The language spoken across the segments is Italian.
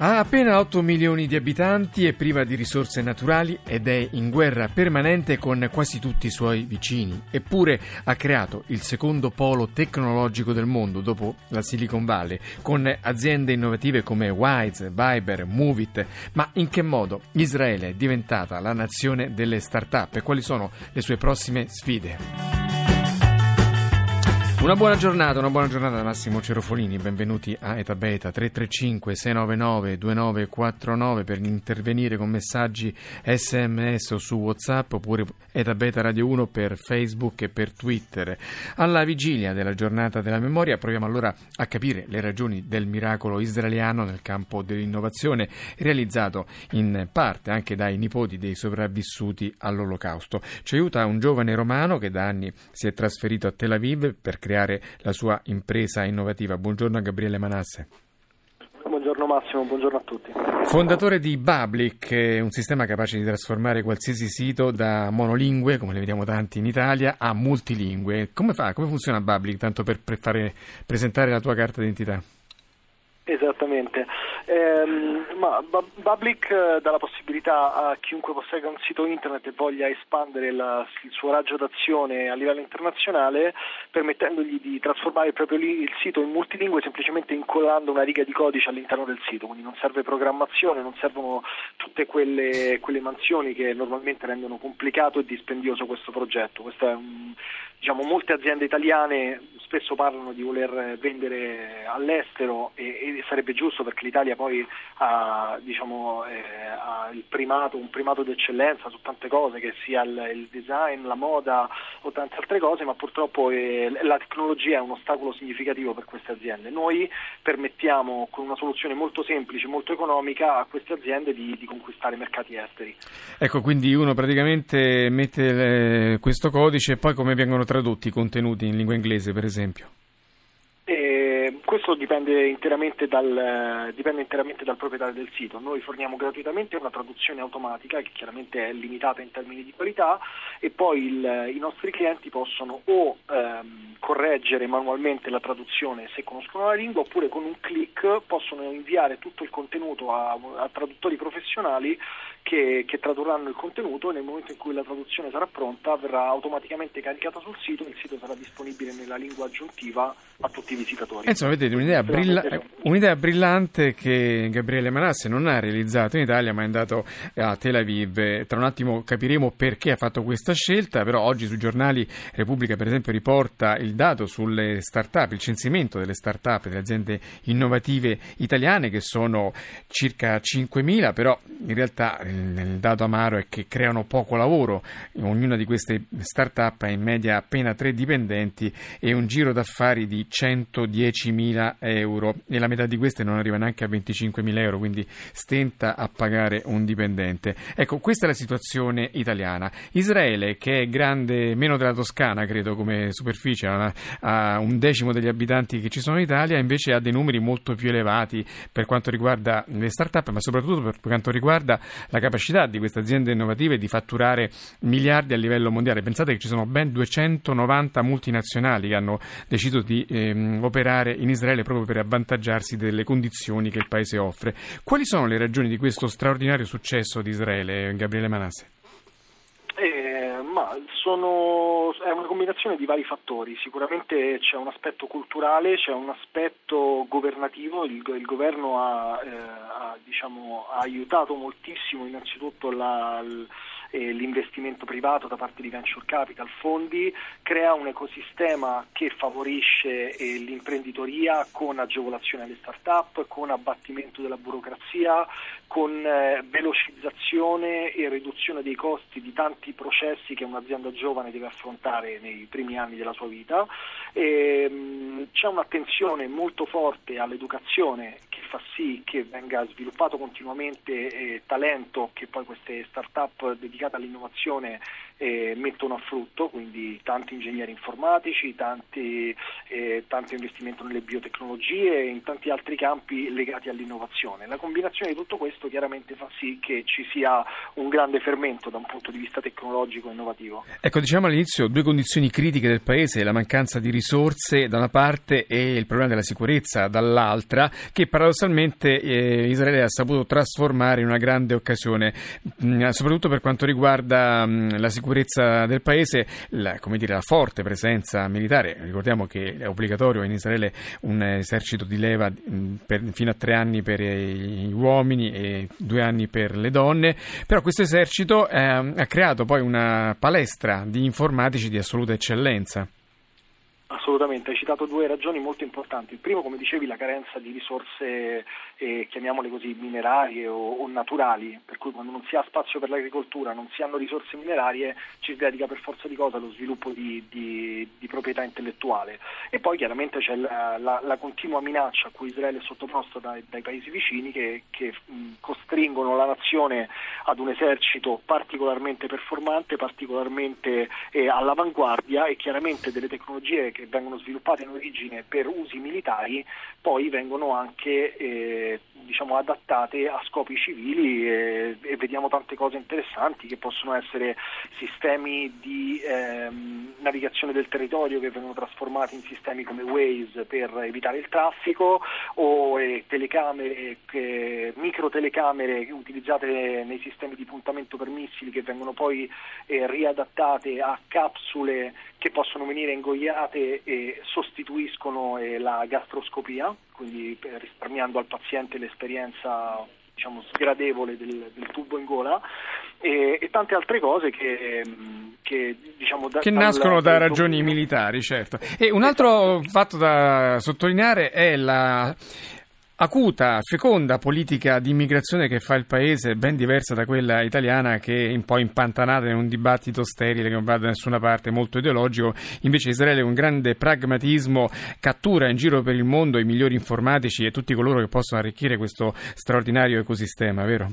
Ha appena 8 milioni di abitanti, è priva di risorse naturali ed è in guerra permanente con quasi tutti i suoi vicini. Eppure ha creato il secondo polo tecnologico del mondo dopo la Silicon Valley, con aziende innovative come Wise, Viber, Movit. Ma in che modo Israele è diventata la nazione delle start-up e quali sono le sue prossime sfide? Una buona giornata, una buona giornata da Massimo Cerofolini, benvenuti a Eta Beta 335 699 2949 per intervenire con messaggi sms o su Whatsapp oppure Eta Beta Radio 1 per Facebook e per Twitter. Alla vigilia della giornata della memoria proviamo allora a capire le ragioni del miracolo israeliano nel campo dell'innovazione realizzato in parte anche dai nipoti dei sopravvissuti all'olocausto. Ci aiuta un giovane romano che da anni si è trasferito a Tel Aviv per creare la sua impresa innovativa. Buongiorno a Gabriele Manasse. Buongiorno Massimo, buongiorno a tutti. Fondatore di Public, un sistema capace di trasformare qualsiasi sito da monolingue, come ne vediamo tanti in Italia, a multilingue. Come fa? Come funziona Public, tanto per, per fare, presentare la tua carta d'identità? Esattamente, ehm, ma Public eh, dà la possibilità a chiunque possegga un sito internet e voglia espandere la, il suo raggio d'azione a livello internazionale permettendogli di trasformare proprio lì il sito in multilingue semplicemente incollando una riga di codice all'interno del sito, quindi non serve programmazione, non servono tutte quelle, quelle mansioni che normalmente rendono complicato e dispendioso questo progetto. Questo un, diciamo, molte aziende italiane spesso parlano di voler vendere all'estero e, e sarebbe giusto perché l'Italia poi ha, diciamo, eh, ha primato, un primato d'eccellenza su tante cose, che sia il, il, design, la moda o tante altre cose, ma purtroppo eh, la tecnologia è un ostacolo significativo per queste aziende. Noi permettiamo con una soluzione molto semplice, molto economica a queste aziende di, di conquistare mercati esteri. Ecco, quindi uno praticamente mette eh, questo codice e poi come vengono tradotti i contenuti in lingua inglese, per esempio? Eh, questo dipende interamente, dal, dipende interamente, dal, proprietario del sito. Noi forniamo gratuitamente una traduzione automatica che chiaramente è limitata in termini di qualità e poi il, i nostri clienti possono o ehm, correggere manualmente la traduzione se conoscono la lingua oppure con un clic possono inviare tutto il contenuto a, a traduttori professionali che, che, tradurranno il contenuto e nel momento in cui la traduzione sarà pronta verrà automaticamente caricata sul sito e il sito sarà disponibile nella lingua aggiuntiva a tutti i visitatori. Eh, insomma, vedete, un'idea, brilla- un'idea, brillante che Gabriele Manasse non ha realizzato in Italia ma è andato a Tel Aviv. Tra un attimo capiremo perché ha fatto questa scelta, però oggi sui giornali Repubblica per esempio riporta il dato sulle start-up, il censimento delle start-up, delle aziende innovative italiane che sono circa 5.000, però in realtà il dato amaro è che creano poco lavoro. Ognuna di queste start-up ha in media appena tre dipendenti e un giro d'affari di 110.000 euro e la metà di queste non arriva neanche a 25.000 euro, quindi stenta a pagare un dipendente. Ecco, questa è la situazione italiana. Israele, che è grande meno della Toscana, credo, come superficie, ha un decimo degli abitanti che ci sono in Italia, invece ha dei numeri molto più elevati per quanto riguarda le start-up, ma soprattutto per quanto riguarda la capacità di queste aziende innovative di fatturare miliardi a livello mondiale. Pensate che ci sono ben 290 multinazionali che hanno deciso di ehm, operare in Israele proprio per avvantaggiarsi delle condizioni che il paese offre. Quali sono le ragioni di questo straordinario successo di Israele, Gabriele Manasse? Eh, ma sono, combinazione di vari fattori, sicuramente c'è un aspetto culturale, c'è un aspetto governativo, il, il governo ha, eh, ha, diciamo, ha, aiutato moltissimo innanzitutto la, eh, l'investimento privato da parte di venture capital, fondi, crea un ecosistema che favorisce eh, l'imprenditoria con agevolazione alle start-up, con abbattimento della burocrazia, con eh, velocizzazione e riduzione dei costi di tanti processi che un'azienda giovane deve affrontare nei primi anni della sua vita. E, ehm, c'è un'attenzione molto forte all'educazione che fa sì che venga sviluppato continuamente eh, talento che poi queste start-up dedicate dedicate all'innovazione eh, mettono a frutto, quindi tanti ingegneri informatici, tanti, eh, tanto investimento nelle biotecnologie e in tanti altri campi legati all'innovazione. La combinazione di tutto questo chiaramente fa sì che ci sia un grande fermento da un punto di vista tecnologico e innovativo. Ecco, diciamo all'inizio due condizioni critiche del Paese, la mancanza di risorse da una parte e il problema della sicurezza dall'altra, che paradossalmente eh, Israele ha saputo trasformare in una grande occasione, mh, mm, soprattutto per quanto riguarda mh, mm, la sicurezza del Paese, la, dire, la forte presenza militare. Ricordiamo che è obbligatorio in Israele un esercito di leva mm, per, fino a tre anni per gli uomini e due anni per le donne, però questo esercito eh, ha creato poi una palestra di informatici di assoluta eccellenza. Assolutamente, hai citato due ragioni molto importanti. Il primo, come dicevi, la carenza di risorse, eh, chiamiamole così, minerarie o, o, naturali, per cui quando non si ha spazio per l'agricoltura, non si hanno risorse minerarie, ci si dedica per forza di cosa allo sviluppo di, di, di proprietà intellettuale. E poi chiaramente c'è la, la, la, continua minaccia a cui Israele è sottoposto dai, dai paesi vicini che, che mh, costringono la nazione ad un esercito particolarmente performante, particolarmente eh, all'avanguardia e chiaramente delle tecnologie che vengono sviluppate in origine per usi militari poi vengono anche eh, diciamo, adattate a scopi civili e, e, vediamo tante cose interessanti che possono essere sistemi di ehm, navigazione del territorio che vengono trasformati in sistemi come Waze per evitare il traffico o eh, telecamere, eh, micro telecamere utilizzate nei sistemi di puntamento per missili che vengono poi eh, riadattate a capsule che possono venire ingoiate e sostituiscono eh, la gastroscopia, quindi risparmiando al paziente l'esperienza diciamo, sgradevole del, del, tubo in gola e, e tante altre cose che, che, diciamo, da, che nascono da ragioni militari, certo. E un altro fatto da sottolineare è la acuta, feconda politica di immigrazione che fa il paese, ben diversa da quella italiana che è un po' impantanata in un dibattito sterile che non va da nessuna parte, molto ideologico. Invece Israele con grande pragmatismo cattura in giro per il mondo i migliori informatici e tutti coloro che possono arricchire questo straordinario ecosistema, vero?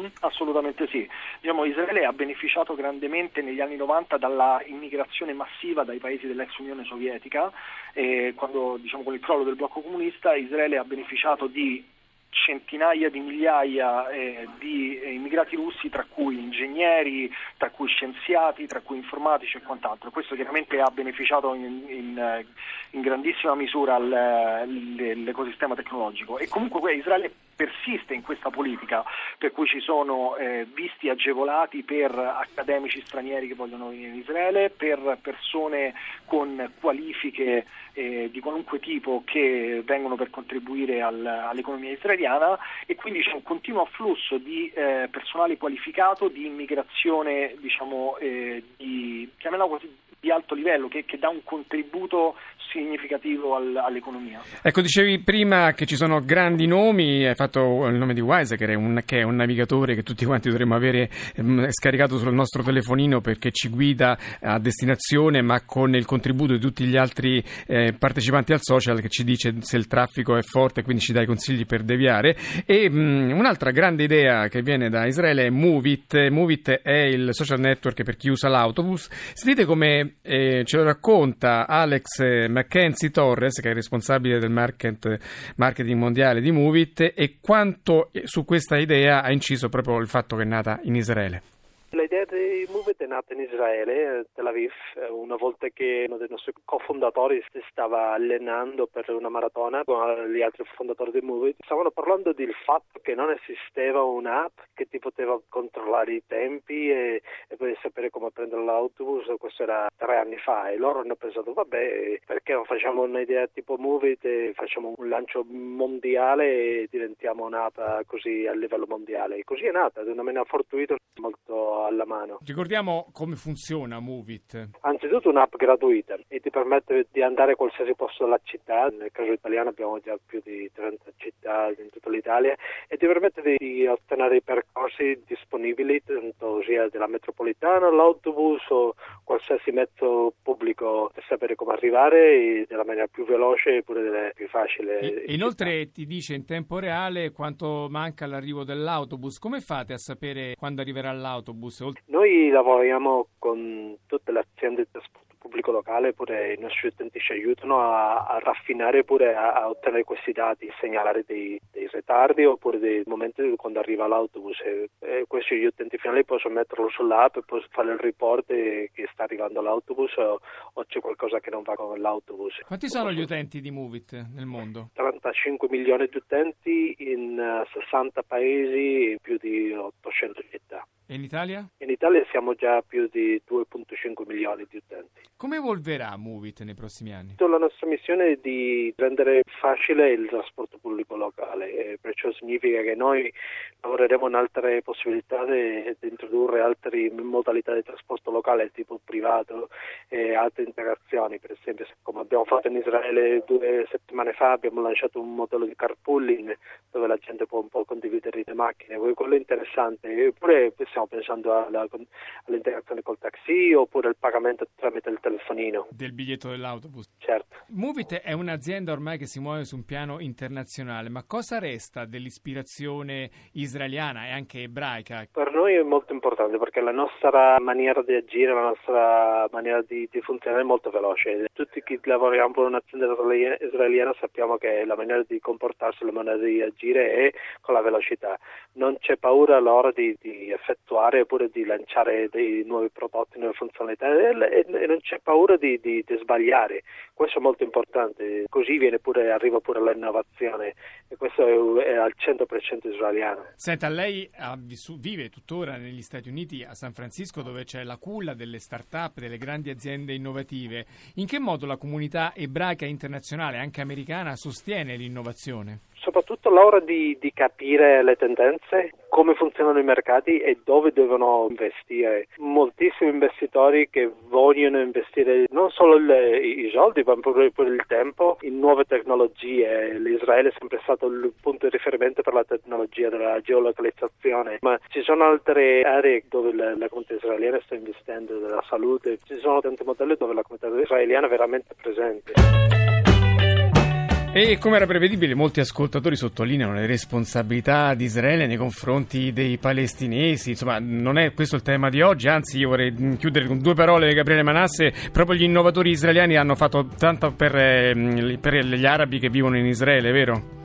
Mm, assolutamente sì. Diciamo, Israele ha beneficiato grandemente negli anni 90 dalla immigrazione massiva dai paesi dell'ex Unione Sovietica e quando, diciamo, con il crollo del blocco comunista Israele ha beneficiato di centinaia di migliaia eh, di eh, immigrati russi, tra cui ingegneri, tra cui scienziati, tra cui informatici e quant'altro. Questo chiaramente ha beneficiato in, in, eh, in grandissima misura l'ecosistema tecnologico e comunque Israele persiste in questa politica per cui ci sono eh, visti agevolati per accademici stranieri che vogliono venire in Israele, per persone con qualifiche eh, di qualunque tipo che vengono per contribuire al, all'economia israeliana e quindi c'è un continuo afflusso di eh, personale qualificato, di immigrazione diciamo, eh, di, così, di alto livello che, che dà un contributo significativo al, all'economia. Ecco, dicevi prima che ci sono grandi nomi, hai fatto il nome di Wise, che è un, che è un navigatore che tutti quanti dovremmo avere ehm, scaricato sul nostro telefonino perché ci guida a destinazione, ma con il contributo di tutti gli altri eh, partecipanti al social che ci dice se il traffico è forte, quindi ci dà i consigli per deviare. E mh, un'altra grande idea che viene da Israele è Movit. Movit è il social network per chi usa l'autobus. Sentite come eh, ce lo racconta Alex Mackenzie Torres, che è responsabile del market, marketing mondiale di Movit, e quanto su questa idea ha inciso proprio il fatto che è nata in Israele. L'idea di Movit è nata in Israele, Tel Aviv, una volta che uno dei nostri cofondatori si stava allenando per una maratona con gli altri fondatori di Movit. Stavano parlando del fatto che non esisteva un'app che ti poteva controllare i tempi e, e poi sapere come prendere l'autobus, questo era tre anni fa e loro hanno pensato vabbè perché non facciamo un'idea tipo Movit e facciamo un lancio mondiale e diventiamo un'app così a livello mondiale. E così è nata, di una maniera fortuita molto alla mano. Ricordiamo come funziona Movit. Anzitutto un'app gratuita e ti permette di andare a qualsiasi posto della città, nel caso italiano abbiamo già più di 30 città in tutta l'Italia e ti permette di ottenere i percorsi disponibili, tanto sia della metropolitana, l'autobus o qualsiasi mezzo pubblico per sapere come arrivare nella maniera più veloce e pure più facile. E, inoltre ti dice in tempo reale quanto manca l'arrivo dell'autobus. Come fate a sapere quando arriverà l'autobus? Noi lavoriamo con tutte le aziende di trasporto pubblico locale pure i nostri utenti ci aiutano a, a raffinare pure a, a, ottenere questi dati, segnalare dei, dei, ritardi oppure dei momenti quando arriva l'autobus e, e questi gli utenti finali possono metterlo sull'app e possono fare il report che sta arrivando l'autobus o, o, c'è qualcosa che non va con l'autobus. Quanti sono gli utenti di Movit nel mondo? 35 milioni di utenti in 60 paesi e più di 800 città. E in Italia? In Italia siamo già a più di 2.5 milioni di utenti. Come evolverà Movit nei prossimi anni? La nostra missione è di rendere facile il trasporto pubblico locale, perciò significa che noi lavoreremo in altre possibilità di, introdurre altre modalità di trasporto locale tipo privato e altre integrazioni, per esempio come abbiamo fatto in Israele due settimane fa abbiamo lanciato un modello di carpooling dove la gente può un po' condividere le macchine, quello è interessante, eppure stiamo pensando alla, all'integrazione col taxi oppure al pagamento tramite il telefonino. Del biglietto dell'autobus. Certo. Movit è un'azienda ormai che si muove su un piano internazionale, ma cosa resta dell'ispirazione israeliana e anche ebraica? Per noi è molto importante perché la nostra maniera di agire, la nostra maniera di, di funzionare è molto veloce. Tutti chi lavoriamo per un'azienda israeliana sappiamo che la maniera di comportarsi, la maniera di agire è con la velocità. Non c'è paura allora di, di effettuare oppure di lanciare dei nuovi prodotti, nuove funzionalità e, e non c'è paura di, di, di, sbagliare. Questo è molto importante. Così pure, arriva pure l'innovazione e questo è, è al 100% israeliano. Senta, lei vissuto, vive tuttora negli Stati Uniti, a San Francisco, dove c'è la culla delle start-up, delle grandi aziende innovative. In che modo la comunità ebraica internazionale, anche americana, sostiene l'innovazione? Soprattutto l'ora di, di, capire le tendenze, come funzionano i mercati e dove devono investire. Moltissimi investitori che vogliono investire non solo le, i soldi, ma pure, pure, il tempo in nuove tecnologie. L'Israele è sempre stato il punto di riferimento per la tecnologia della geolocalizzazione, ma ci sono altre aree dove la, la comunità israeliana sta investendo, della salute, ci sono tanti modelli dove la comunità israeliana è veramente presente. E come era prevedibile, molti ascoltatori sottolineano le responsabilità di Israele nei confronti dei palestinesi. Insomma, non è questo il tema di oggi, anzi io vorrei chiudere con due parole Gabriele Manasse. Proprio gli innovatori israeliani hanno fatto tanto per, eh, per gli arabi che vivono in Israele, vero?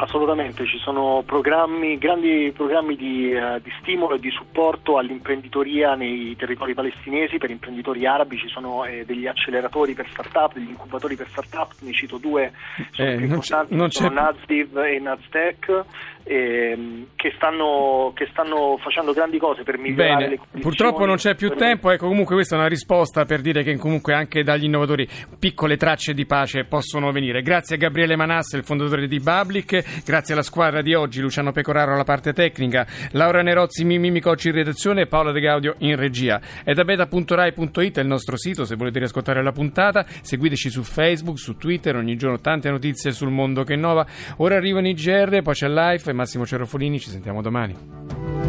Assolutamente, ci sono programmi, grandi programmi di, uh, di, stimolo e di supporto all'imprenditoria nei territori palestinesi, per imprenditori arabi ci sono eh, degli acceleratori per start-up, degli incubatori per start-up, ne cito due, sono eh, più importanti, sono Nazdiv e Nazdec, eh, che, stanno, che, stanno, facendo grandi cose per migliorare Bene, le condizioni. Purtroppo non c'è più tempo, ecco comunque questa è una risposta per dire che comunque anche dagli innovatori piccole tracce di pace possono venire. Grazie a Gabriele Manasse, il fondatore di Public, Grazie alla squadra di oggi, Luciano Pecoraro alla parte tecnica, Laura Nerozzi, Mimmi Micocci in redazione e Paola De Gaudio in regia. È da beta.rai.it è il nostro sito se volete riascoltare la puntata. Seguiteci su Facebook, su Twitter, ogni giorno tante notizie sul mondo che innova. Ora arrivano i GR, poi c'è Life Massimo Cerofolini, ci sentiamo domani.